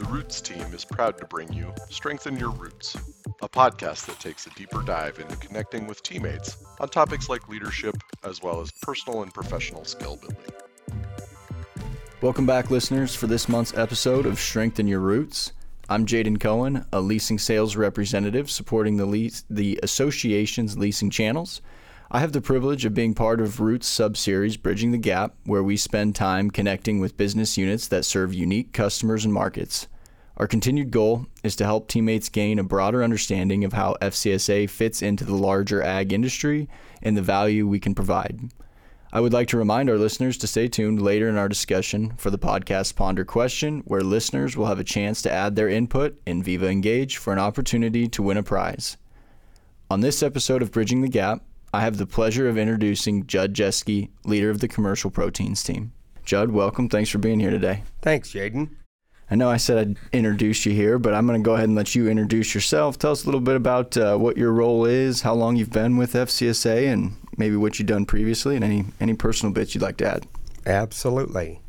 The Roots team is proud to bring you Strengthen Your Roots, a podcast that takes a deeper dive into connecting with teammates on topics like leadership as well as personal and professional skill building. Welcome back, listeners, for this month's episode of Strengthen Your Roots. I'm Jaden Cohen, a leasing sales representative supporting the, lease, the association's leasing channels. I have the privilege of being part of Roots sub-series Bridging the Gap, where we spend time connecting with business units that serve unique customers and markets. Our continued goal is to help teammates gain a broader understanding of how FCSA fits into the larger ag industry and the value we can provide. I would like to remind our listeners to stay tuned later in our discussion for the podcast Ponder Question, where listeners will have a chance to add their input in Viva Engage for an opportunity to win a prize. On this episode of Bridging the Gap, I have the pleasure of introducing Jud Jesske, leader of the commercial proteins team. Jud, welcome. Thanks for being here today. Thanks, Jaden. I know I said I'd introduce you here, but I'm going to go ahead and let you introduce yourself. Tell us a little bit about uh, what your role is, how long you've been with FCSA, and maybe what you've done previously, and any, any personal bits you'd like to add. Absolutely.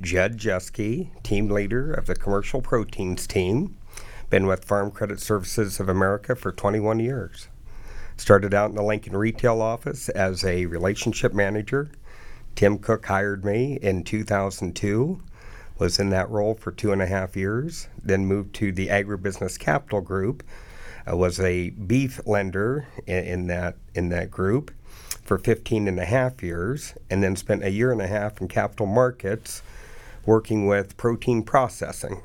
Jud Jesske, team leader of the commercial proteins team. Been with Farm Credit Services of America for 21 years. Started out in the Lincoln retail office as a relationship manager. Tim Cook hired me in 2002. Was in that role for two and a half years. Then moved to the Agribusiness Capital Group. I was a beef lender in, in that in that group for 15 and a half years, and then spent a year and a half in capital markets working with protein processing.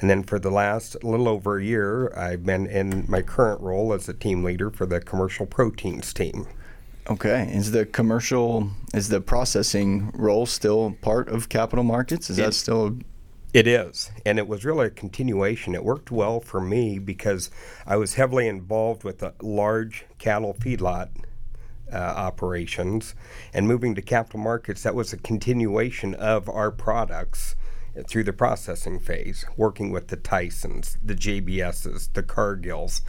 And then for the last little over a year, I've been in my current role as a team leader for the commercial proteins team. Okay. Is the commercial, is the processing role still part of capital markets? Is it, that still? It is. And it was really a continuation. It worked well for me because I was heavily involved with the large cattle feedlot uh, operations. And moving to capital markets, that was a continuation of our products through the processing phase, working with the Tysons, the JBSs, the Cargills,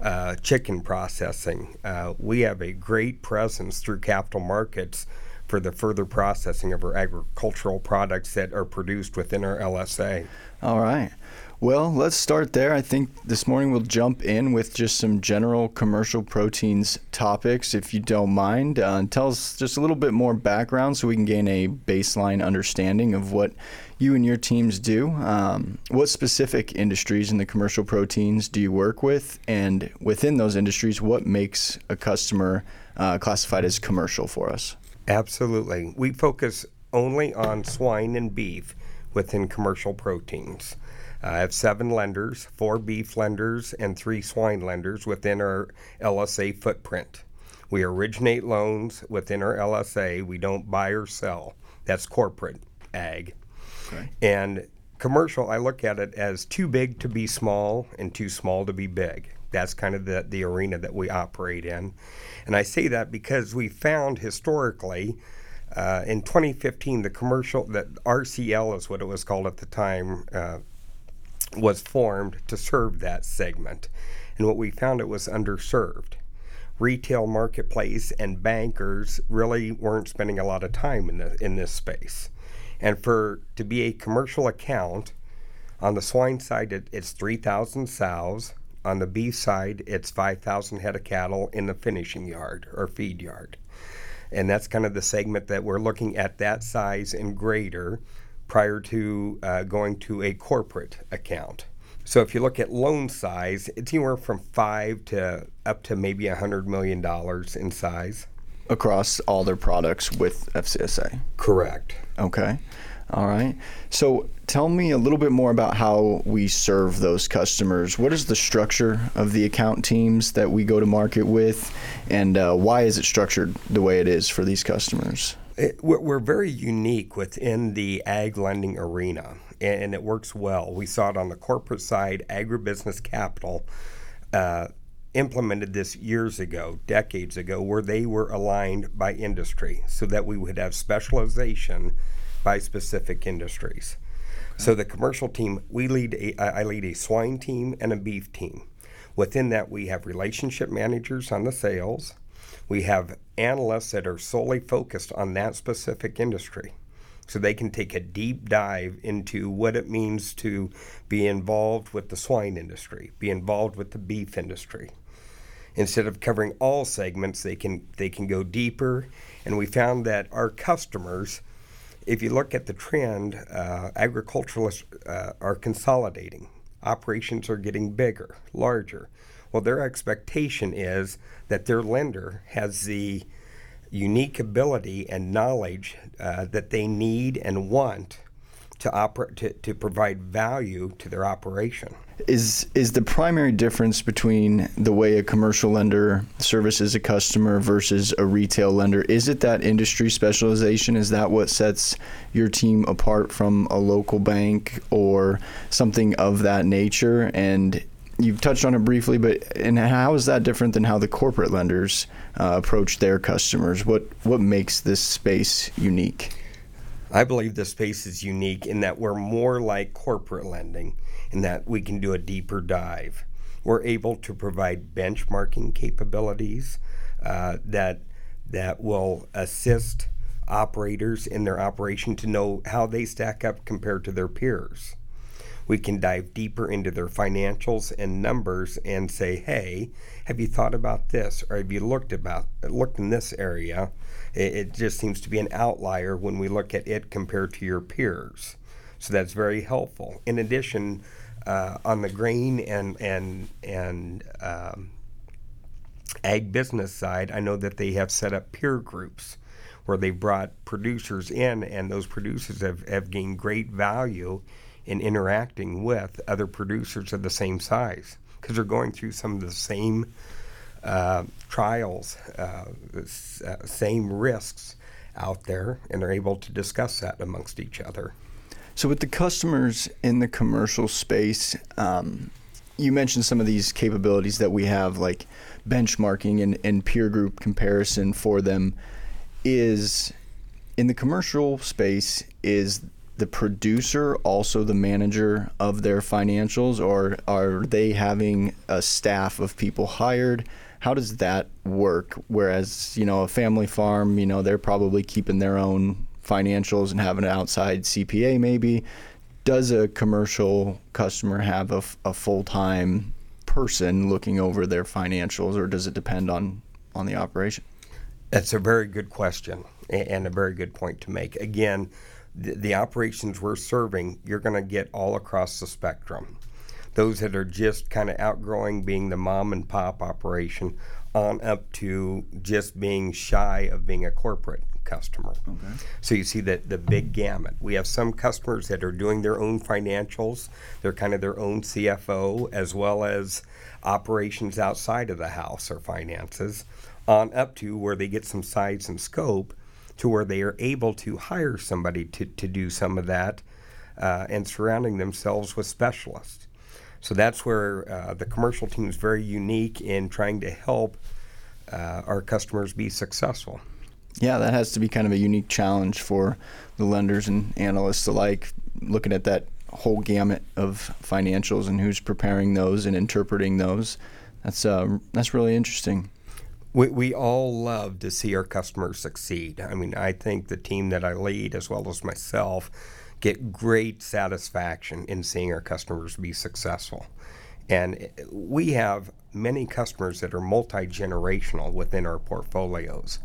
uh, chicken processing. Uh, we have a great presence through capital markets for the further processing of our agricultural products that are produced within our LSA. All right. Well, let's start there. I think this morning we'll jump in with just some general commercial proteins topics, if you don't mind. Uh, tell us just a little bit more background so we can gain a baseline understanding of what you and your teams do. Um, what specific industries in the commercial proteins do you work with? And within those industries, what makes a customer uh, classified as commercial for us? Absolutely. We focus only on swine and beef within commercial proteins. I have seven lenders, four beef lenders, and three swine lenders within our LSA footprint. We originate loans within our LSA. We don't buy or sell. That's corporate ag. Okay. And commercial, I look at it as too big to be small and too small to be big. That's kind of the, the arena that we operate in. And I say that because we found historically uh, in 2015, the commercial, that RCL is what it was called at the time, uh, was formed to serve that segment. And what we found it was underserved. Retail marketplace and bankers really weren't spending a lot of time in, the, in this space. And for to be a commercial account, on the swine side, it, it's 3,000 sows. On the beef side, it's 5,000 head of cattle in the finishing yard or feed yard. And that's kind of the segment that we're looking at that size and greater prior to uh, going to a corporate account. So if you look at loan size, it's anywhere from five to up to maybe a hundred million dollars in size. Across all their products with FCSA. Correct. Okay. All right. So tell me a little bit more about how we serve those customers. What is the structure of the account teams that we go to market with, and uh, why is it structured the way it is for these customers? It, we're very unique within the ag lending arena, and it works well. We saw it on the corporate side, agribusiness capital. Uh, implemented this years ago, decades ago, where they were aligned by industry so that we would have specialization by specific industries. Okay. So the commercial team, we lead a, I lead a swine team and a beef team. Within that, we have relationship managers on the sales, we have analysts that are solely focused on that specific industry. so they can take a deep dive into what it means to be involved with the swine industry, be involved with the beef industry. Instead of covering all segments, they can they can go deeper, and we found that our customers, if you look at the trend, uh, agriculturalists uh, are consolidating. Operations are getting bigger, larger. Well, their expectation is that their lender has the unique ability and knowledge uh, that they need and want to, oper- to, to provide value to their operation. Is is the primary difference between the way a commercial lender services a customer versus a retail lender? Is it that industry specialization? Is that what sets your team apart from a local bank or something of that nature? And you've touched on it briefly, but and how is that different than how the corporate lenders uh, approach their customers? What what makes this space unique? I believe this space is unique in that we're more like corporate lending, in that we can do a deeper dive. We're able to provide benchmarking capabilities uh, that that will assist operators in their operation to know how they stack up compared to their peers we can dive deeper into their financials and numbers and say, hey, have you thought about this or have you looked about looked in this area? It, it just seems to be an outlier when we look at it compared to your peers. So that's very helpful. In addition, uh, on the grain and and and um, ag business side, I know that they have set up peer groups where they've brought producers in, and those producers have, have gained great value in interacting with other producers of the same size because they're going through some of the same uh, trials, uh, uh, same risks out there, and they're able to discuss that amongst each other. So, with the customers in the commercial space, um, you mentioned some of these capabilities that we have, like benchmarking and, and peer group comparison for them. Is in the commercial space, is the producer also the manager of their financials, or are they having a staff of people hired? How does that work? Whereas, you know, a family farm, you know, they're probably keeping their own financials and having an outside CPA maybe. Does a commercial customer have a, a full time person looking over their financials, or does it depend on, on the operation? That's a very good question and a very good point to make. Again, the, the operations we're serving, you're going to get all across the spectrum. Those that are just kind of outgrowing being the mom and pop operation on up to just being shy of being a corporate customer. Okay. So you see that the big gamut. We have some customers that are doing their own financials. They're kind of their own CFO as well as operations outside of the house or finances on up to where they get some size and scope to where they are able to hire somebody to, to do some of that uh, and surrounding themselves with specialists. So that's where uh, the commercial team is very unique in trying to help uh, our customers be successful. Yeah, that has to be kind of a unique challenge for the lenders and analysts alike, looking at that whole gamut of financials and who's preparing those and interpreting those. That's uh, that's really interesting. We, we all love to see our customers succeed. I mean, I think the team that I lead, as well as myself, get great satisfaction in seeing our customers be successful. And eh, we have many customers that are multi generational within our portfolios.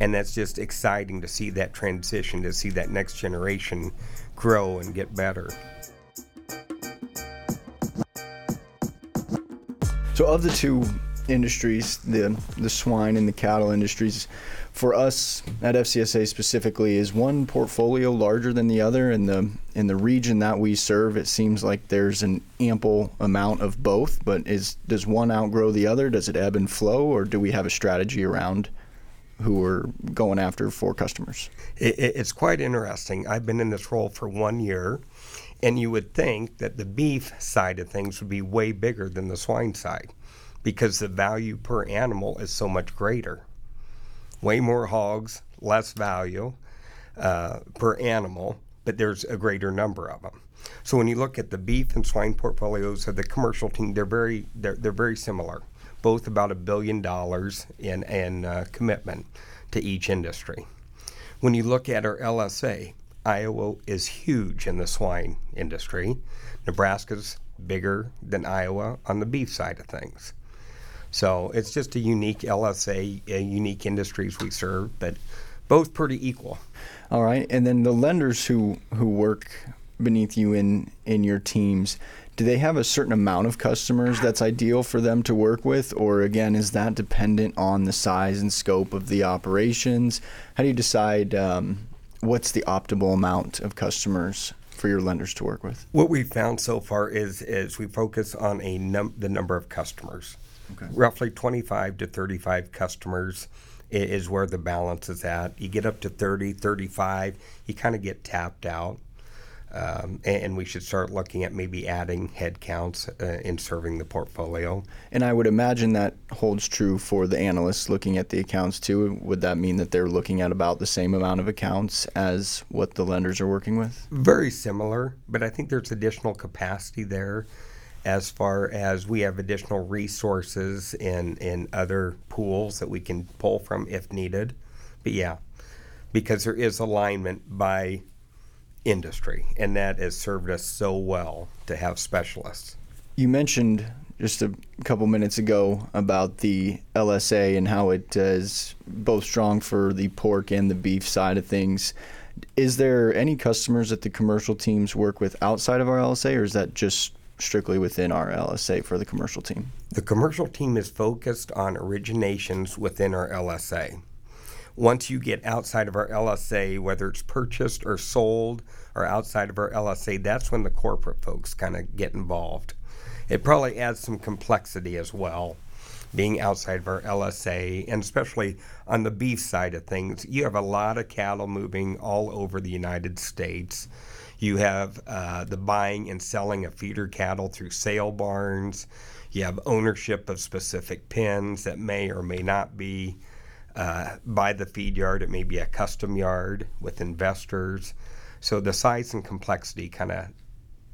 And that's just exciting to see that transition, to see that next generation grow and get better. So, of the two industries, the the swine and the cattle industries, for us at FCSA specifically, is one portfolio larger than the other? In the in the region that we serve, it seems like there's an ample amount of both. But is does one outgrow the other? Does it ebb and flow, or do we have a strategy around? who we're going after for customers. It, it's quite interesting. I've been in this role for one year, and you would think that the beef side of things would be way bigger than the swine side because the value per animal is so much greater. Way more hogs, less value uh, per animal, but there's a greater number of them. So when you look at the beef and swine portfolios of the commercial team, they're very they're, they're very similar, both about a billion dollars in in uh, commitment to each industry. When you look at our LSA, Iowa is huge in the swine industry. Nebraska's bigger than Iowa on the beef side of things. So it's just a unique LSA, a unique industries we serve, but both pretty equal. All right, and then the lenders who who work beneath you in in your teams, do they have a certain amount of customers that's ideal for them to work with, or again, is that dependent on the size and scope of the operations? How do you decide um, what's the optimal amount of customers for your lenders to work with? What we've found so far is is we focus on a num- the number of customers. Okay. Roughly 25 to 35 customers is where the balance is at. You get up to 30, 35, you kind of get tapped out. Um, and, and we should start looking at maybe adding headcounts uh, in serving the portfolio. And I would imagine that holds true for the analysts looking at the accounts too. Would that mean that they're looking at about the same amount of accounts as what the lenders are working with? Very similar, but I think there's additional capacity there as far as we have additional resources in, in other pools that we can pull from if needed. But yeah, because there is alignment by industry, and that has served us so well to have specialists. You mentioned just a couple minutes ago about the LSA and how it is both strong for the pork and the beef side of things. Is there any customers that the commercial teams work with outside of our LSA, or is that just strictly within our LSA for the commercial team? The commercial team is focused on originations within our LSA. Once you get outside of our LSA, whether it's purchased or sold or outside of our LSA, that's when the corporate folks kind of get involved. It probably adds some complexity as well, being outside of our LSA, and especially on the beef side of things. You have a lot of cattle moving all over the United States. You have uh, the buying and selling of feeder cattle through sale barns. You have ownership of specific pens that may or may not be uh, by the feed yard. It may be a custom yard with investors. So the size and complexity kind of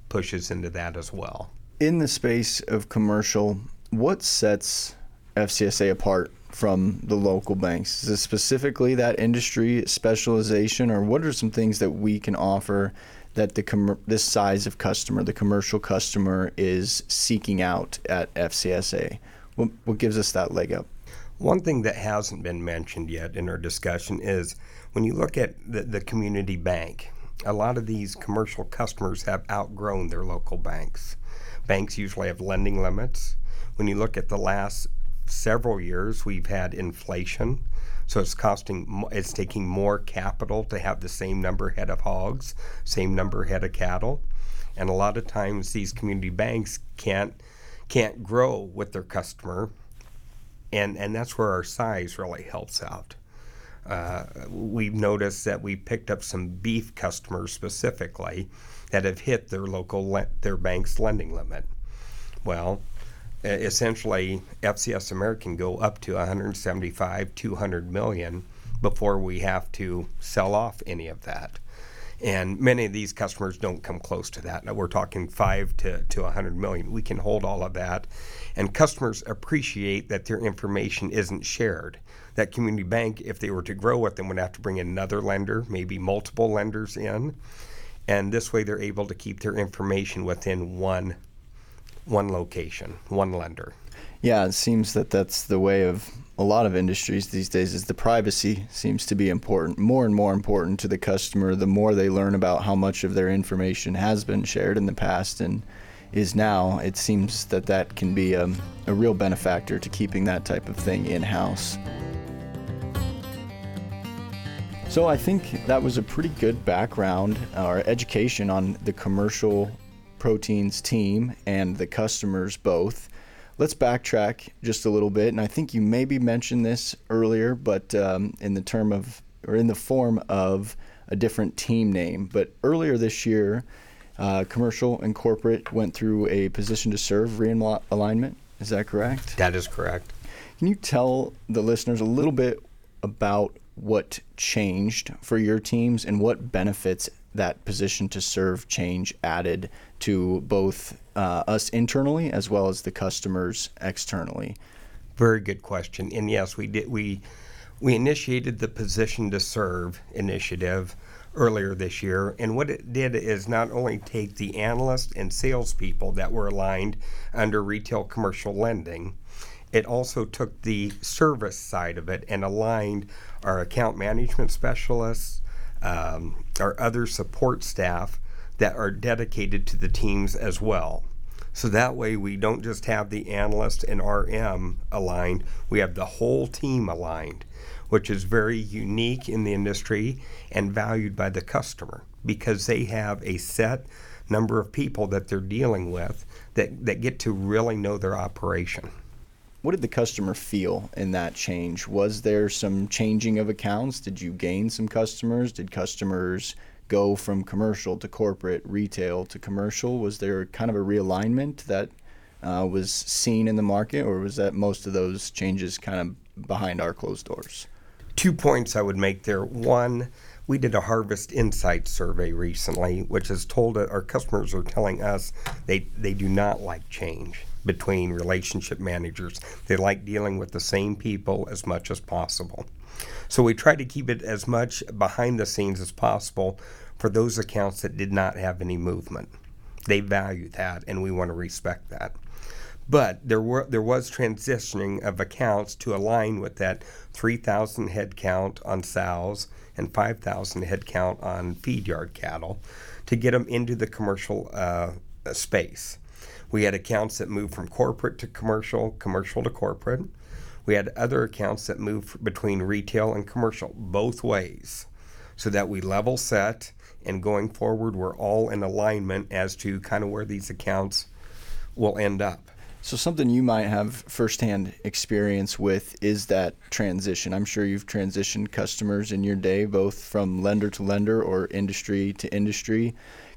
pushes into that as well. In the space of commercial, what sets FCSA apart from the local banks? Is it specifically that industry specialization, or what are some things that we can offer that the com- this size of customer, the commercial customer, is seeking out at FCSA? What, what gives us that leg up? One thing that hasn't been mentioned yet in our discussion is when you look at the, the community bank, a lot of these commercial customers have outgrown their local banks. Banks usually have lending limits. When you look at the last several years, we've had inflation. So it's costing, it's taking more capital to have the same number head of hogs, same number head of cattle, and a lot of times these community banks can't can't grow with their customer, and and that's where our size really helps out. Uh, we've noticed that we picked up some beef customers specifically that have hit their local le- their bank's lending limit. Well, Uh, essentially, FCS American go up to 175, 200 million before we have to sell off any of that. And many of these customers don't come close to that. Now we're talking five to, to 100 million. We can hold all of that. And customers appreciate that their information isn't shared. That community bank, if they were to grow with them, would have to bring another lender, maybe multiple lenders in. And this way they're able to keep their information within one one location, one lender. Yeah, it seems that that's the way of a lot of industries these days. Is the privacy seems to be important, more and more important to the customer. The more they learn about how much of their information has been shared in the past and is now, it seems that that can be a, a real benefactor to keeping that type of thing in house. So I think that was a pretty good background or education on the commercial proteins team and the customers both. Let's backtrack just a little bit, and I think you maybe mentioned this earlier, but um, in the term of or in the form of a different team name. But earlier this year, uh, commercial and corporate went through a position to serve realignment. Is that correct? That is correct. Can you tell the listeners a little bit about what changed for your teams and what benefits that position to serve change added to both uh, us internally as well as the customers externally? Very good question. And yes, we did. We we initiated the position to serve initiative earlier this year. And what it did is not only take the analysts and salespeople that were aligned under retail commercial lending, it also took the service side of it and aligned our account management specialists, um, our other support staff that are dedicated to the teams as well. So that way we don't just have the analyst and RM aligned, we have the whole team aligned, which is very unique in the industry and valued by the customer because they have a set number of people that they're dealing with that, that get to really know their operation. What did the customer feel in that change? Was there some changing of accounts? Did you gain some customers? Did customers go from commercial to corporate, retail to commercial? Was there kind of a realignment that uh, was seen in the market, or was that most of those changes kind of behind our closed doors? Two points I would make there. One, we did a Harvest Insight survey recently, which has told our customers are telling us they, they do not like change between relationship managers. They like dealing with the same people as much as possible. So we try to keep it as much behind the scenes as possible for those accounts that did not have any movement. They value that, and we want to respect that. But there were there was transitioning of accounts to align with that 3,000 head count on sows and 5,000 head count on feed yard cattle to get them into the commercial uh, space. We had accounts that moved from corporate to commercial, commercial to corporate. We had other accounts that moved between retail and commercial, both ways, so that we level set and going forward, we're all in alignment as to kind of where these accounts will end up. So, something you might have firsthand experience with is that transition. I'm sure you've transitioned customers in your day, both from lender to lender or industry to industry.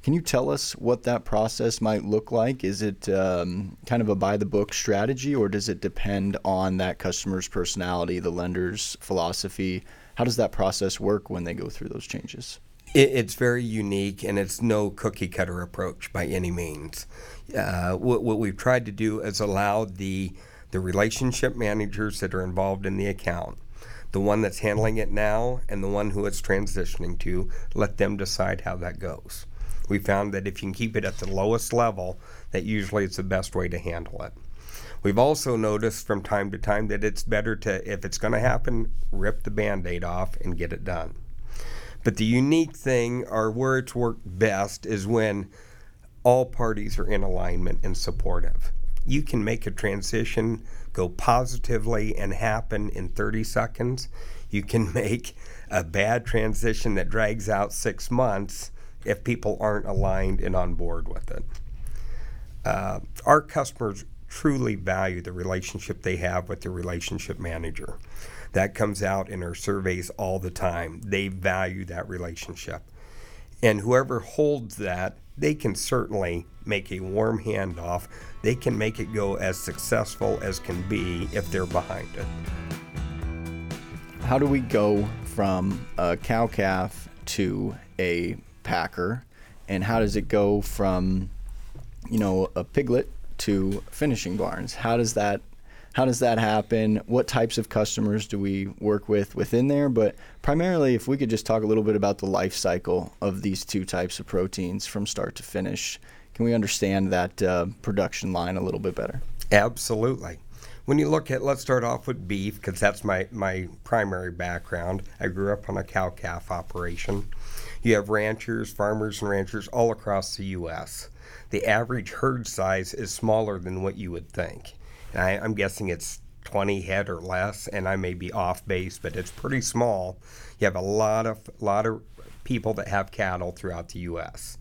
Can you tell us what that process might look like? Is it um, kind of a by the book strategy, or does it depend on that customer's personality, the lender's philosophy? How does that process work when they go through those changes? It's very unique, and it's no cookie cutter approach by any means. Uh, what, what we've tried to do is allow the the relationship managers that are involved in the account the one that's handling it now and the one who it's transitioning to, let them decide how that goes we found that if you can keep it at the lowest level, that usually is the best way to handle it. We've also noticed from time to time that it's better to, if it's going to happen, rip the band aid off and get it done. But the unique thing, or where it's worked best, is when all parties are in alignment and supportive. You can make a transition go positively and happen in 30 seconds. You can make a bad transition that drags out six months if people aren't aligned and on board with it. Uh, our customers truly value the relationship they have with the relationship manager. That comes out in our surveys all the time. They value that relationship. And whoever holds that, they can certainly make a warm handoff. They can make it go as successful as can be if they're behind it. How do we go from a cow calf to a packer, and how does it go from, you know, a piglet to finishing barns? How does that how does that happen? What types of customers do we work with within there? But primarily, if we could just talk a little bit about the life cycle of these two types of proteins from start to finish, can we understand that uh, production line a little bit better? Absolutely. When you look at, let's start off with beef because that's my, my primary background. I grew up on a cow calf operation. You have ranchers, farmers, and ranchers all across the U.S. The average herd size is smaller than what you would think. I, I'm guessing it's 20 head or less, and I may be off base, but it's pretty small. You have a lot of lot of people that have cattle throughout the U.S.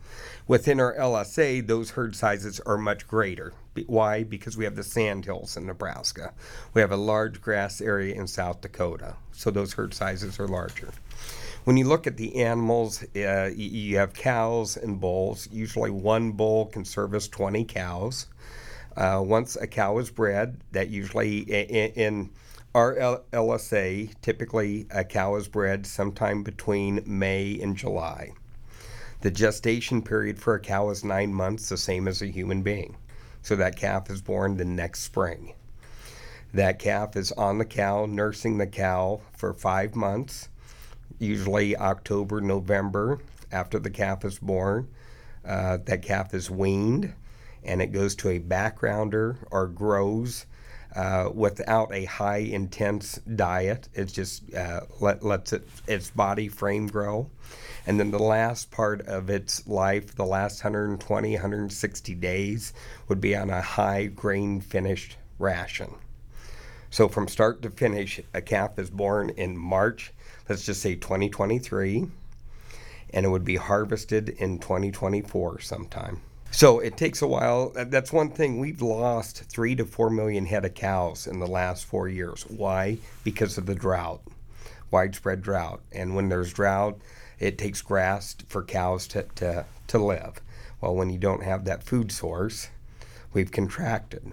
Within our LSA, those herd sizes are much greater. Why? Because we have the sandhills in Nebraska. We have a large grass area in South Dakota, so those herd sizes are larger. When you look at the animals, uh, you have cows and bulls. Usually, one bull can service 20 cows. Uh, once a cow is bred, that usually in, in our LSA, typically a cow is bred sometime between May and July. The gestation period for a cow is nine months, the same as a human being. So that calf is born the next spring. That calf is on the cow, nursing the cow for five months usually October, November, after the calf is born. Uh, that calf is weaned and it goes to a backgrounder or grows uh, without a high intense diet. It just uh, let, lets it, its body frame grow. And then the last part of its life, the last 120, 160 days, would be on a high grain finished ration. So from start to finish, a calf is born in March, let's just say 2023, and it would be harvested in 2024 sometime. So it takes a while. That's one thing. We've lost three to four million head of cows in the last four years. Why? Because of the drought, widespread drought. And when there's drought, it takes grass for cows to, to, to live. Well, when you don't have that food source, we've contracted.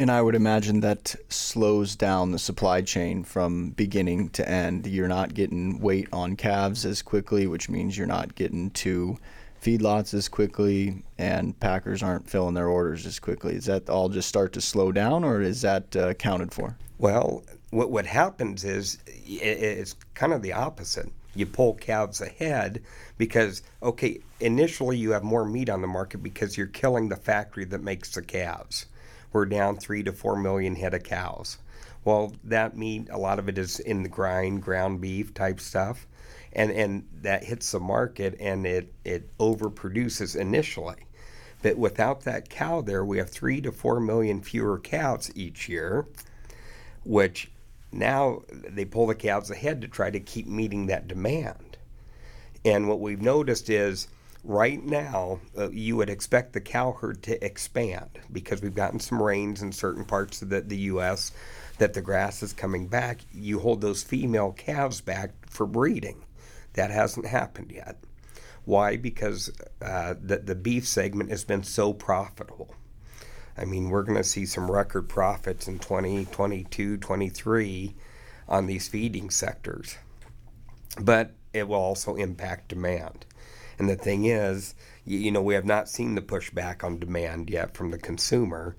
And I would imagine that slows down the supply chain from beginning to end. You're not getting weight on calves as quickly, which means you're not getting to feedlots as quickly and packers aren't filling their orders as quickly. Is that all just start to slow down or is that uh, accounted for? Well, what, what happens is it's kind of the opposite. You pull calves ahead because, okay, initially you have more meat on the market because you're killing the factory that makes the calves. We're down three to four million head of cows. Well, that meat, a lot of it is in the grind, ground beef type stuff and and that hits the market and it it overproduces initially. But without that cow there, we have three to four million fewer cows each year, which now they pull the calves ahead to try to keep meeting that demand. And what we've noticed is right now uh, you would expect the cow herd to expand because we've gotten some rains in certain parts of the, the U.S. that the grass is coming back. You hold those female calves back for breeding. That hasn't happened yet. Why? Because uh, the, the beef segment has been so profitable. I mean, we're going to see some record profits in 2022, 23 on these feeding sectors. But it will also impact demand. And the thing is, you, you know, we have not seen the pushback on demand yet from the consumer,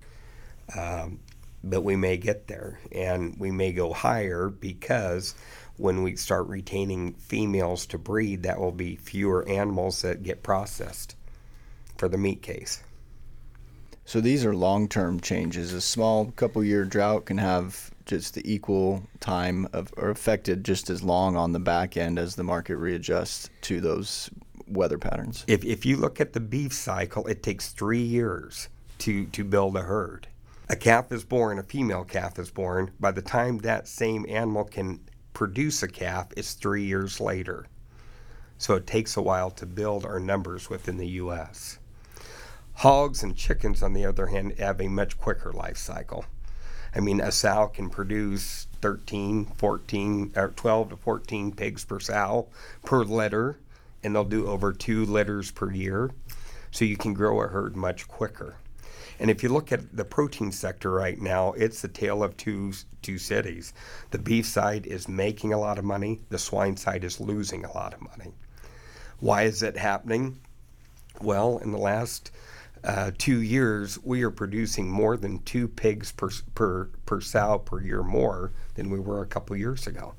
um, but we may get there. And we may go higher because when we start retaining females to breed, that will be fewer animals that get processed for the meat case. So these are long-term changes. A small couple-year drought can have just the equal time of, or affected just as long on the back end as the market readjusts to those weather patterns. If, if you look at the beef cycle, it takes three years to, to build a herd. A calf is born, a female calf is born. By the time that same animal can produce a calf it's three years later. So it takes a while to build our numbers within the U.S. Hogs and chickens, on the other hand, have a much quicker life cycle. I mean, a sow can produce 13, 14, or 12 to 14 pigs per sow per litter, and they'll do over two litters per year. So you can grow a herd much quicker. And if you look at the protein sector right now, it's the tale of two two cities. The beef side is making a lot of money. The swine side is losing a lot of money. Why is it happening? Well, in the last uh, two years, we are producing more than two pigs per, per, per sow per year more than we were a couple years ago.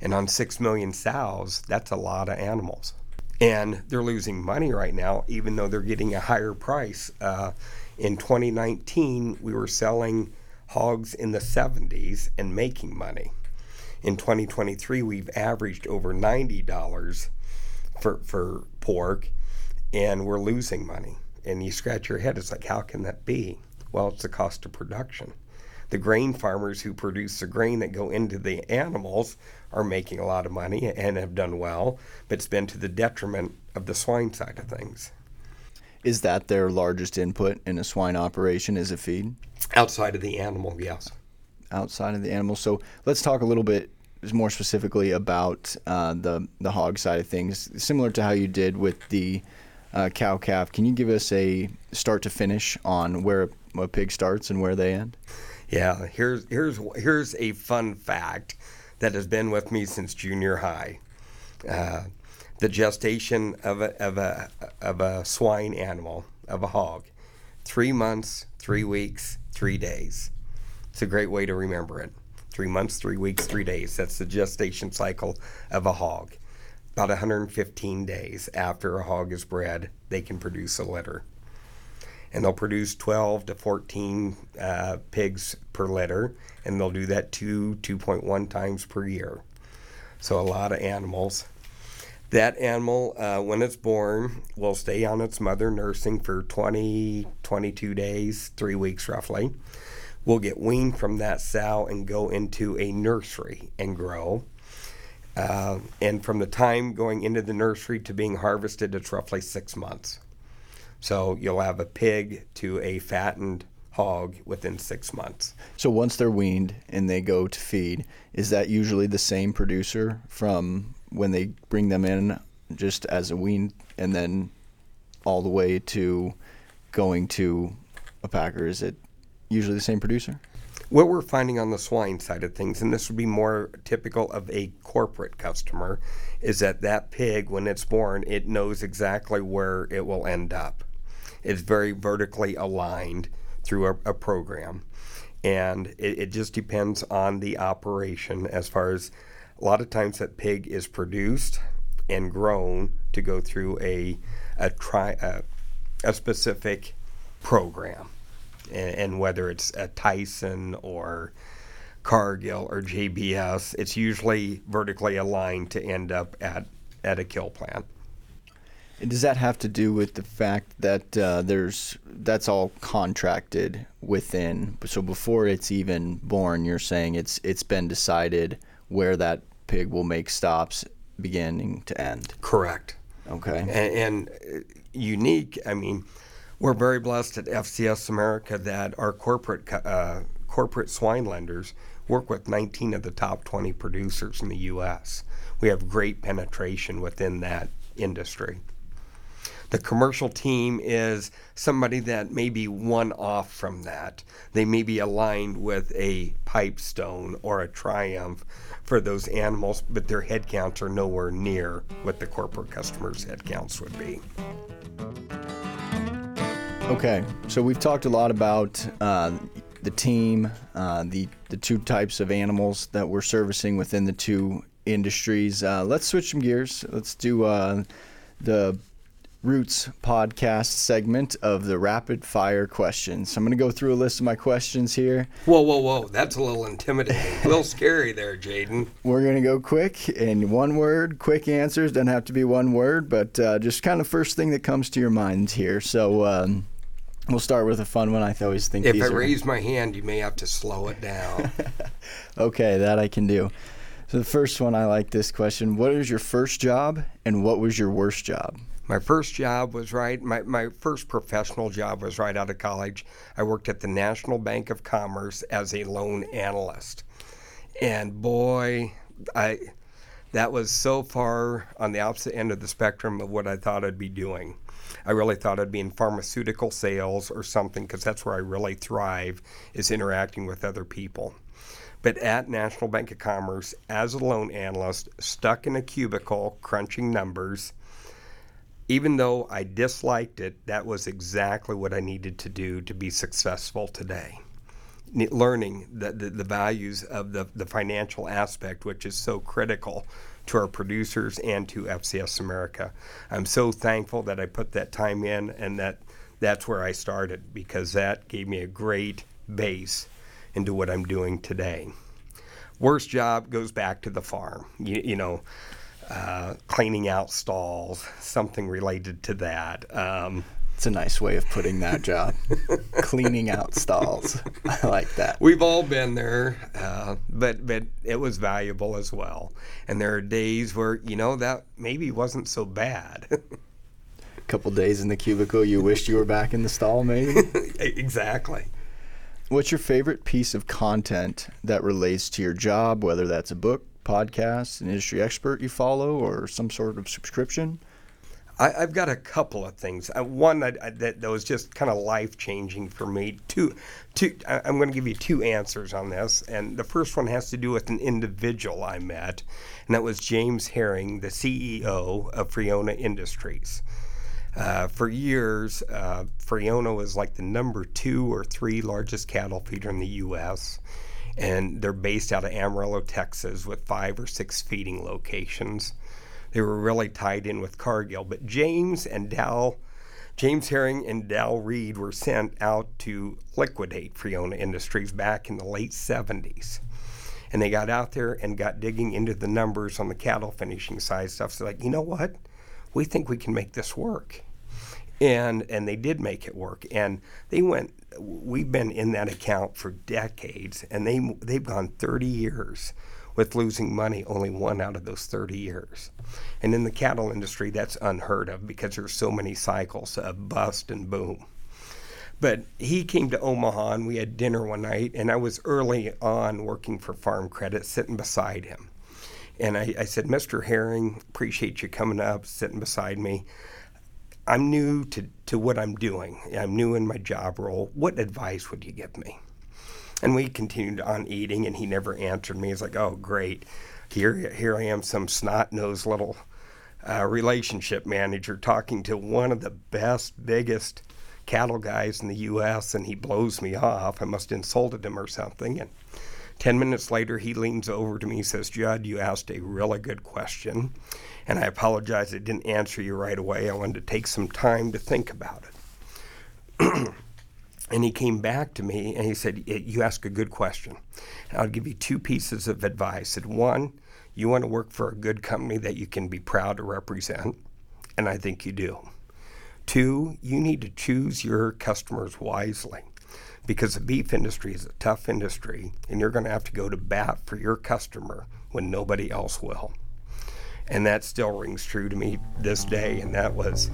And on six million sows, that's a lot of animals. And they're losing money right now, even though they're getting a higher price. Uh, in 2019, we were selling hogs in the 70s and making money. In 2023, we've averaged over $90 for, for pork and we're losing money. And you scratch your head, it's like, how can that be? Well, it's the cost of production. The grain farmers who produce the grain that go into the animals are making a lot of money and have done well, but it's been to the detriment of the swine side of things. Is that their largest input in a swine operation? Is a feed? Outside of the animal, yes. Outside of the animal. So let's talk a little bit more specifically about uh, the the hog side of things, similar to how you did with the uh, cow calf. Can you give us a start to finish on where a pig starts and where they end? Yeah, here's here's here's a fun fact that has been with me since junior high. Uh, the gestation of a, of a, of a swine animal, of a hog. Three months, three weeks, three days. It's a great way to remember it. three months, three weeks, three days. That's the gestation cycle of a hog. About 115 days after a hog is bred, they can produce a litter. And they'll produce 12 to 14 uh, pigs per litter, and they'll do that two, 2.1 times per year. So a lot of animals. That animal, uh, when it's born, will stay on its mother nursing for 20, 22 days, three weeks roughly. Will get weaned from that sow and go into a nursery and grow. Uh, and from the time going into the nursery to being harvested, it's roughly six months. So you'll have a pig to a fattened hog within six months. So once they're weaned and they go to feed, is that usually the same producer from when they bring them in just as a wean and then all the way to going to a packer? Is it usually the same producer? What we're finding on the swine side of things, and this would be more typical of a corporate customer, is that that pig, when it's born, it knows exactly where it will end up. It's very vertically aligned through a, a program. And it, it just depends on the operation as far as a lot of times that pig is produced and grown to go through a a a, a specific program, and, and, whether it's a Tyson or Cargill or JBS, it's usually vertically aligned to end up at at a kill plant. Does that have to do with the fact that uh, there's that's all contracted within? So before it's even born, you're saying it's it's been decided where that pig will make stops beginning to end. Correct. Okay. And, and uh, unique. I mean, we're very blessed at FCS America that our corporate uh, corporate swine lenders work with 19 of the top 20 producers in the U.S. We have great penetration within that industry. The commercial team is somebody that may be one off from that. They may be aligned with a Pipestone or a Triumph for those animals, but their head counts are nowhere near what the corporate customers' head counts would be. Okay, so we've talked a lot about uh, the team, uh, the the two types of animals that we're servicing within the two industries. Uh, let's switch some gears. Let's do uh, the Roots podcast segment of the rapid fire questions. I'm going to go through a list of my questions here. Whoa, whoa, whoa. That's a little intimidating. a little scary there, Jaden. We're going to go quick in one word, quick answers. Doesn't have to be one word, but uh, just kind of first thing that comes to your mind here. So um, we'll start with a fun one. I always think if I are... raise my hand, you may have to slow it down. okay, that I can do. So the first one, I like this question. What was your first job and what was your worst job? My first job was right, my, my first professional job was right out of college. I worked at the National Bank of Commerce as a loan analyst. And boy, I that was so far on the opposite end of the spectrum of what I thought I'd be doing. I really thought I'd be in pharmaceutical sales or something because that's where I really thrive is interacting with other people. But at National Bank of Commerce, as a loan analyst, stuck in a cubicle crunching numbers, even though I disliked it, that was exactly what I needed to do to be successful today. Learning the, the, the, values of the, the financial aspect, which is so critical to our producers and to FCS America. I'm so thankful that I put that time in and that that's where I started because that gave me a great base into what I'm doing today. Worst job goes back to the farm. You, you know, uh, cleaning out stalls, something related to that. Um, it's a nice way of putting that job. cleaning out stalls. I like that. We've all been there, uh, but but it was valuable as well. And there are days where you know that maybe wasn't so bad. A couple days in the cubicle, you wished you were back in the stall, maybe. exactly. What's your favorite piece of content that relates to your job, whether that's a book, podcast, an industry expert you follow, or some sort of subscription? I, have got a couple of things. Uh, one that, that, that was just kind of life changing for me. Two, two. I'm going to give you two answers on this, and the first one has to do with an individual I met, and that was James Herring, the CEO of Friona Industries. Uh, for years, uh, Friona was like the number two or three largest cattle feeder in the U.S and they're based out of Amarillo, Texas, with five or six feeding locations. They were really tied in with Cargill, but James and Dal. James Herring and Dal Reed were sent out to liquidate Friona Industries back in the late 70s. And they got out there and got digging into the numbers on the cattle finishing side stuff. So, like, you know what? We think we can make this work. And, and they did make it work. And they went, we've been in that account for decades, and they, they've gone 30 years with losing money only one out of those 30 years. And in the cattle industry, that's unheard of because there's so many cycles of bust and boom. But he came to Omaha and we had dinner one night, and I was early on working for Farm Credit, sitting beside him. And I, I said, Mr. Herring, appreciate you coming up, sitting beside me. I'm new to, to what I'm doing. I'm new in my job role. What advice would you give me? And we continued on eating, and he never answered me. He's like, "Oh, great, here, here I am, some snot-nosed little uh, relationship manager talking to one of the best, biggest cattle guys in the U.S., and he blows me off. I must have insulted him or something." And ten minutes later, he leans over to me. and says, "Jud, you asked a really good question, and I apologize I didn't answer you right away. I wanted to take some time to think about it." And he came back to me and he said, You ask a good question. And I'll give you two pieces of advice. And one, you want to work for a good company that you can be proud to represent. And I think you do. Two, you need to choose your customers wisely because the beef industry is a tough industry and you're going to have to go to bat for your customer when nobody else will. And that still rings true to me this day. And that was,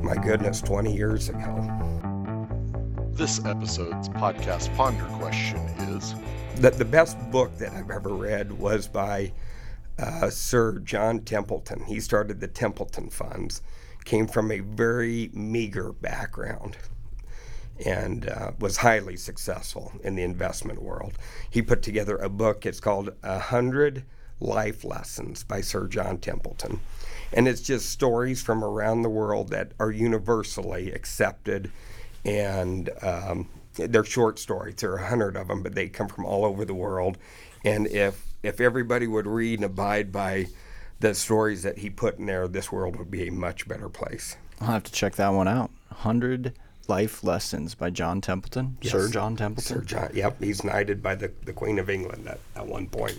my goodness, 20 years ago. This episode's podcast ponder question is that the best book that I've ever read was by uh, Sir John Templeton. He started the Templeton Funds, came from a very meager background, and uh, was highly successful in the investment world. He put together a book, it's called A Hundred Life Lessons by Sir John Templeton. And it's just stories from around the world that are universally accepted and um, they're short stories. There are a hundred of them, but they come from all over the world. And if if everybody would read and abide by the stories that he put in there, this world would be a much better place. I'll have to check that one out. Hundred Life Lessons by John Templeton, yes. Sir John Templeton. Sir John, yep, he's knighted by the, the Queen of England at, at one point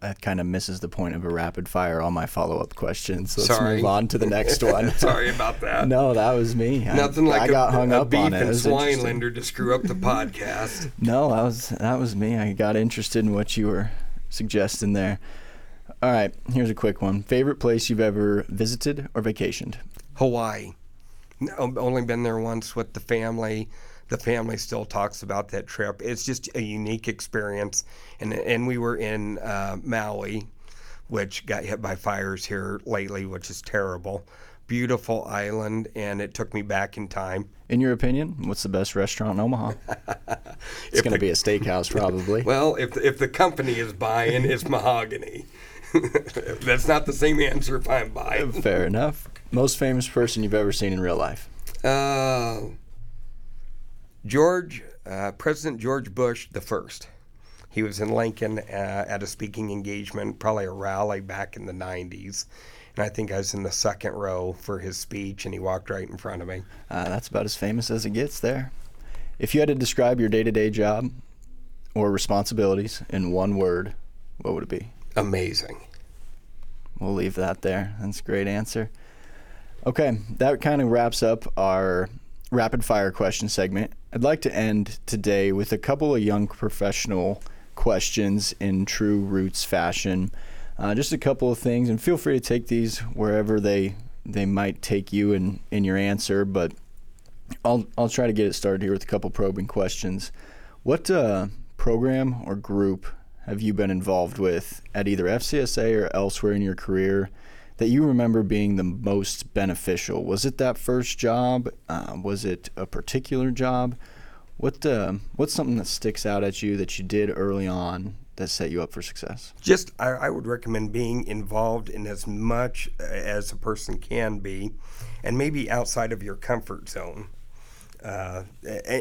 that kind of misses the point of a rapid fire all my follow up questions. So let's Sorry. move on to the next one. Sorry about that. no, that was me. Nothing I, like I got a, hung a up beef on it. and it swine lender to screw up the podcast. no, that was that was me. I got interested in what you were suggesting there. All right, here's a quick one. Favorite place you've ever visited or vacationed? Hawaii. Only been there once with the family the family still talks about that trip. It's just a unique experience. And and we were in uh, Maui, which got hit by fires here lately, which is terrible. Beautiful island, and it took me back in time. In your opinion, what's the best restaurant in Omaha? it's going to be a steakhouse, probably. well, if if the company is buying, it's mahogany. That's not the same answer if I'm buying. Fair enough. Most famous person you've ever seen in real life? Uh, George, uh, President George Bush the first. He was in Lincoln uh, at a speaking engagement, probably a rally back in the 90s. And I think I was in the second row for his speech, and he walked right in front of me. Uh, that's about as famous as it gets there. If you had to describe your day to day job or responsibilities in one word, what would it be? Amazing. We'll leave that there. That's a great answer. Okay, that kind of wraps up our rapid fire question segment. I'd like to end today with a couple of young professional questions in true roots fashion. Uh, just a couple of things, and feel free to take these wherever they they might take you in, in your answer. But I'll I'll try to get it started here with a couple probing questions. What uh, program or group have you been involved with at either FCSA or elsewhere in your career that you remember being the most beneficial? Was it that first job? Uh, was it a particular job? What uh, what's something that sticks out at you that you did early on that set you up for success? Just, I, I, would recommend being involved in as much uh, as a person can be, and maybe outside of your comfort zone uh,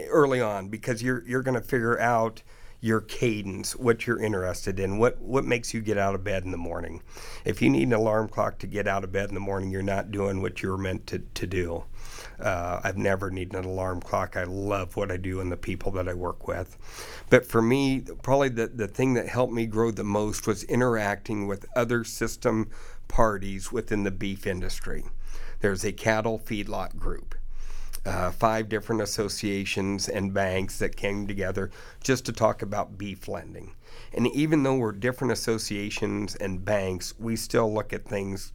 early on, because you're you're going to figure out your cadence, what you're interested in, what what makes you get out of bed in the morning. If you need an alarm clock to get out of bed in the morning, you're not doing what you were meant to, to do. Uh, I've never needed an alarm clock. I love what I do and the people that I work with. But for me, probably the, the thing that helped me grow the most was interacting with other system parties within the beef industry. There's a cattle feedlot group. Uh, five different associations and banks that came together just to talk about beef lending. And even though we're different associations and banks, we still look at things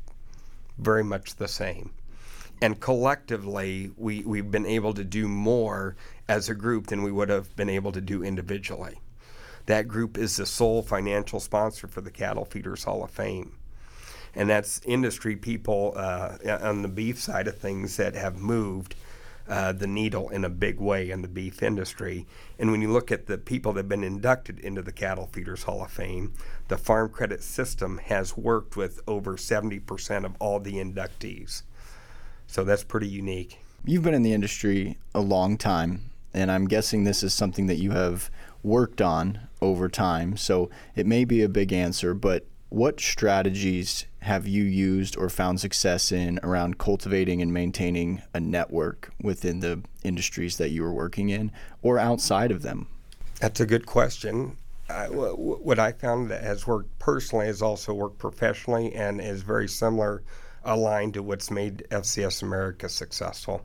very much the same and collectively we, we've been able to do more as a group than we would have been able to do individually. That group is the sole financial sponsor for the Cattle Feeders Hall of Fame. And that's industry people uh, on the beef side of things that have moved uh, the needle in a big way in the beef industry. And when you look at the people that have been inducted into the Cattle Feeders Hall of Fame, the Farm Credit System has worked with over 70% of all the inductees. So that's pretty unique. You've been in the industry a long time, and I'm guessing this is something that you have worked on over time. So it may be a big answer, but what strategies have you used or found success in around cultivating and maintaining a network within the industries that you were working in or outside of them? That's a good question. I, what I found that has worked personally has also worked professionally and is very similar aligned to what's made FCS America successful.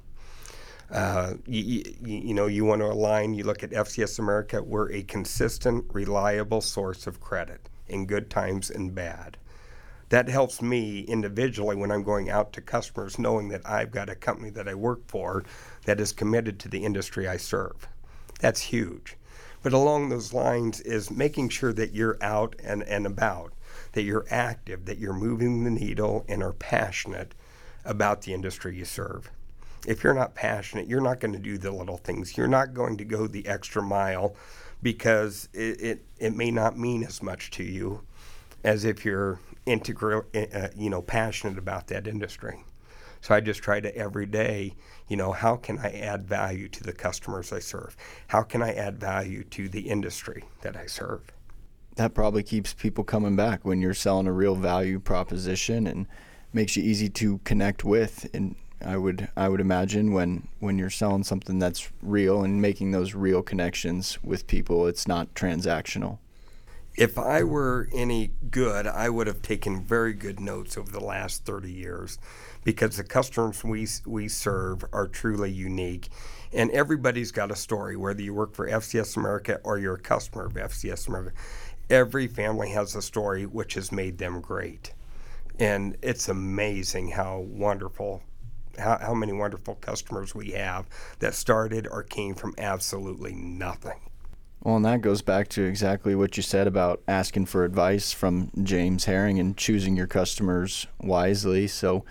Uh, you, you, you, know, you want to align, you look at FCS America, we're a consistent, reliable source of credit in good times and bad. That helps me individually when I'm going out to customers, knowing that I've got a company that I work for that is committed to the industry I serve. That's huge. But along those lines is making sure that you're out and, and about that you're active, that you're moving the needle and are passionate about the industry you serve. If you're not passionate, you're not going to do the little things. You're not going to go the extra mile because it, it, it may not mean as much to you as if you're integral, uh, you know, passionate about that industry. So I just try to every day, you know, how can I add value to the customers I serve? How can I add value to the industry that I serve? that probably keeps people coming back when you're selling a real value proposition and makes you easy to connect with and I would I would imagine when when you're selling something that's real and making those real connections with people it's not transactional. If I were any good, I would have taken very good notes over the last 30 years because the customers we we serve are truly unique and everybody's got a story whether you work for FCS America or you're a customer of FCS America every family has a story which has made them great. And it's amazing how wonderful, how, how many wonderful customers we have that started or came from absolutely nothing. Well, and that goes back to exactly what you said about asking for advice from James Herring and choosing your customers wisely. So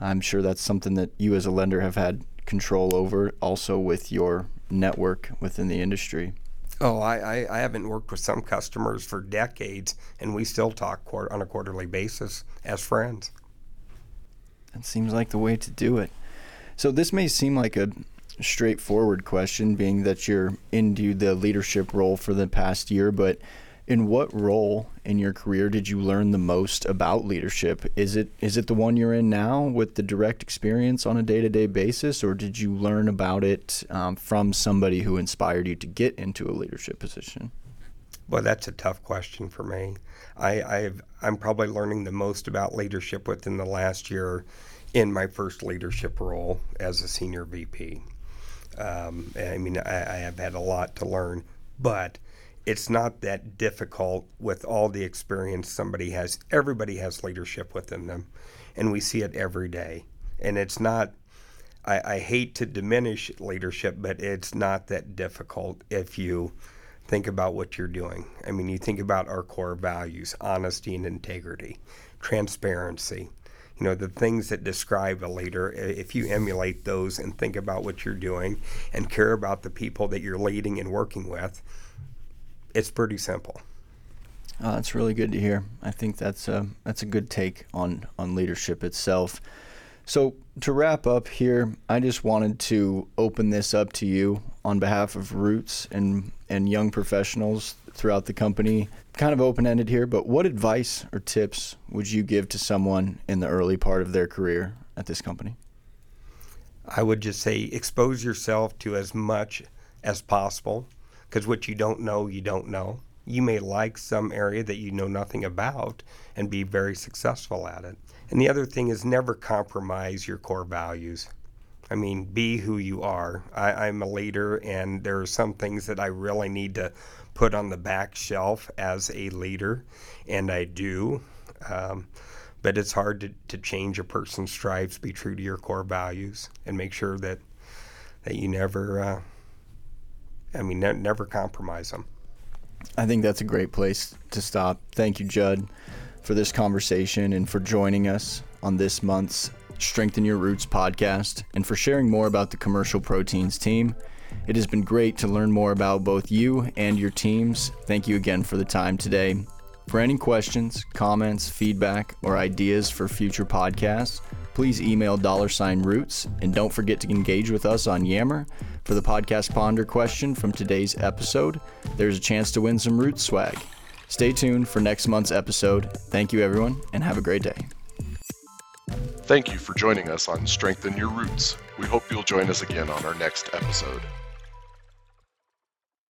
I'm sure that's something that you as a lender have had control over also with your network within the industry. Oh, I, I, I, haven't worked with some customers for decades, and we still talk quarter, on a quarterly basis as friends. That seems like the way to do it. So, this may seem like a straightforward question, being that you're into the leadership role for the past year, but in what role in your career did you learn the most about leadership? Is it is it the one you're in now with the direct experience on a day to day basis, or did you learn about it um, from somebody who inspired you to get into a leadership position? Well, that's a tough question for me. I, I've, I'm probably learning the most about leadership within the last year in my first leadership role as a senior VP. Um, I mean, I, I have had a lot to learn, but it's not that difficult with all the experience somebody has. Everybody has leadership within them, and we see it every day. And it's not, I, I hate to diminish leadership, but it's not that difficult if you think about what you're doing. I mean, you think about our core values honesty and integrity, transparency. You know, the things that describe a leader, if you emulate those and think about what you're doing and care about the people that you're leading and working with, it's pretty simple. Uh, oh, that's really good to hear. I think that's a that's a good take on on leadership itself. So to wrap up here, I just wanted to open this up to you on behalf of Roots and and young professionals throughout the company. Kind of open ended here, but what advice or tips would you give to someone in the early part of their career at this company? I would just say expose yourself to as much as possible because what you don't know, you don't know. You may like some area that you know nothing about and be very successful at it. And the other thing is never compromise your core values. I mean, be who you are. I, am a leader, and there are some things that I really need to put on the back shelf as a leader, and I do. Um, but it's hard to, to change a person's stripes, be true to your core values, and make sure that that you never, uh, I mean, ne- never compromise them. I think that's a great place to stop. Thank you, Jud, for this conversation and for joining us on this month's Strengthen Your Roots podcast and for sharing more about the Commercial Proteins team. It has been great to learn more about both you and your teams. Thank you again for the time today. For any questions, comments, feedback, or ideas for future podcasts, please email dollar sign roots and don't forget to engage with us on Yammer. For the podcast ponder question from today's episode, there's a chance to win some roots swag. Stay tuned for next month's episode. Thank you, everyone, and have a great day. Thank you for joining us on Strengthen Your Roots. We hope you'll join us again on our next episode.